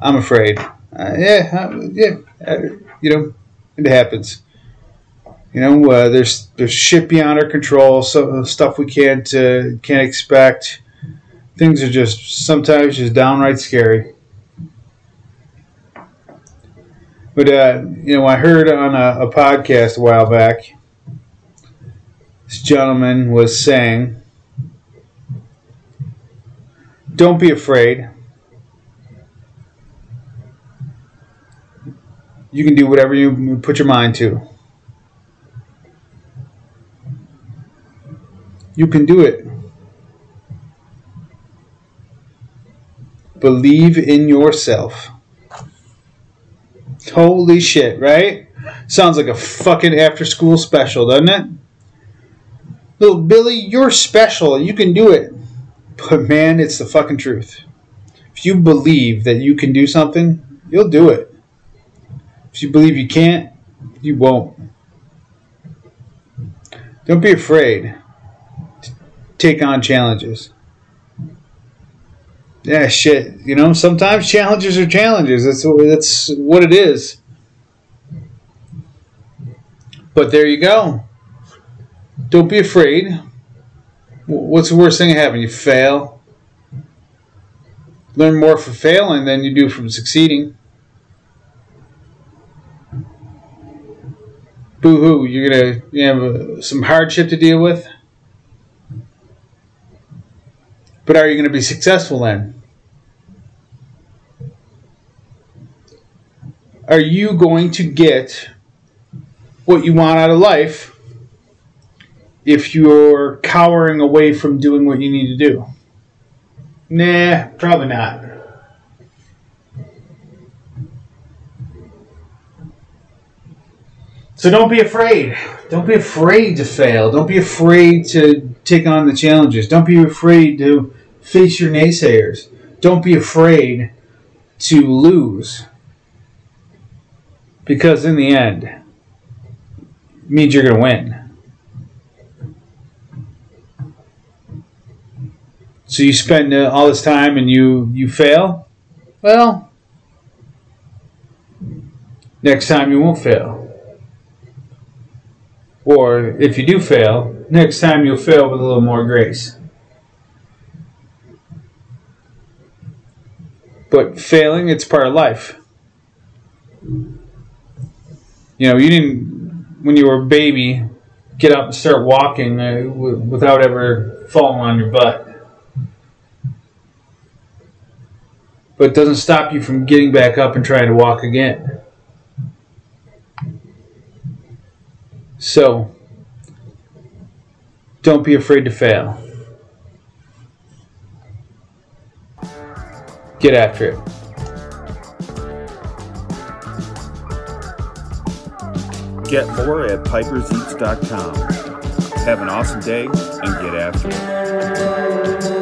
I'm afraid. Uh, yeah, uh, yeah, uh, you know, it happens. You know, uh, there's there's shit beyond our control, so stuff we can't uh, can't expect. Things are just sometimes just downright scary. But uh, you know, I heard on a, a podcast a while back this gentleman was saying, Don't be afraid. You can do whatever you put your mind to. You can do it. Believe in yourself. Holy shit, right? Sounds like a fucking after school special, doesn't it? Little Billy, you're special. You can do it. But man, it's the fucking truth. If you believe that you can do something, you'll do it. If you believe you can't, you won't. Don't be afraid to take on challenges. Yeah, shit. You know, sometimes challenges are challenges. That's that's what it is. But there you go. Don't be afraid. What's the worst thing that happen? You fail. Learn more from failing than you do from succeeding. Boo hoo, you're gonna you have uh, some hardship to deal with. But are you going to be successful then? Are you going to get what you want out of life if you're cowering away from doing what you need to do? Nah, probably not. So don't be afraid. Don't be afraid to fail. Don't be afraid to take on the challenges. Don't be afraid to face your naysayers. Don't be afraid to lose. Because in the end, it means you're going to win. So you spend uh, all this time and you you fail. Well, next time you won't fail. Or if you do fail, next time you'll fail with a little more grace. But failing, it's part of life. You know, you didn't, when you were a baby, get up and start walking uh, without ever falling on your butt. But it doesn't stop you from getting back up and trying to walk again. So, don't be afraid to fail. Get after it. Get more at piperseats.com. Have an awesome day and get after it.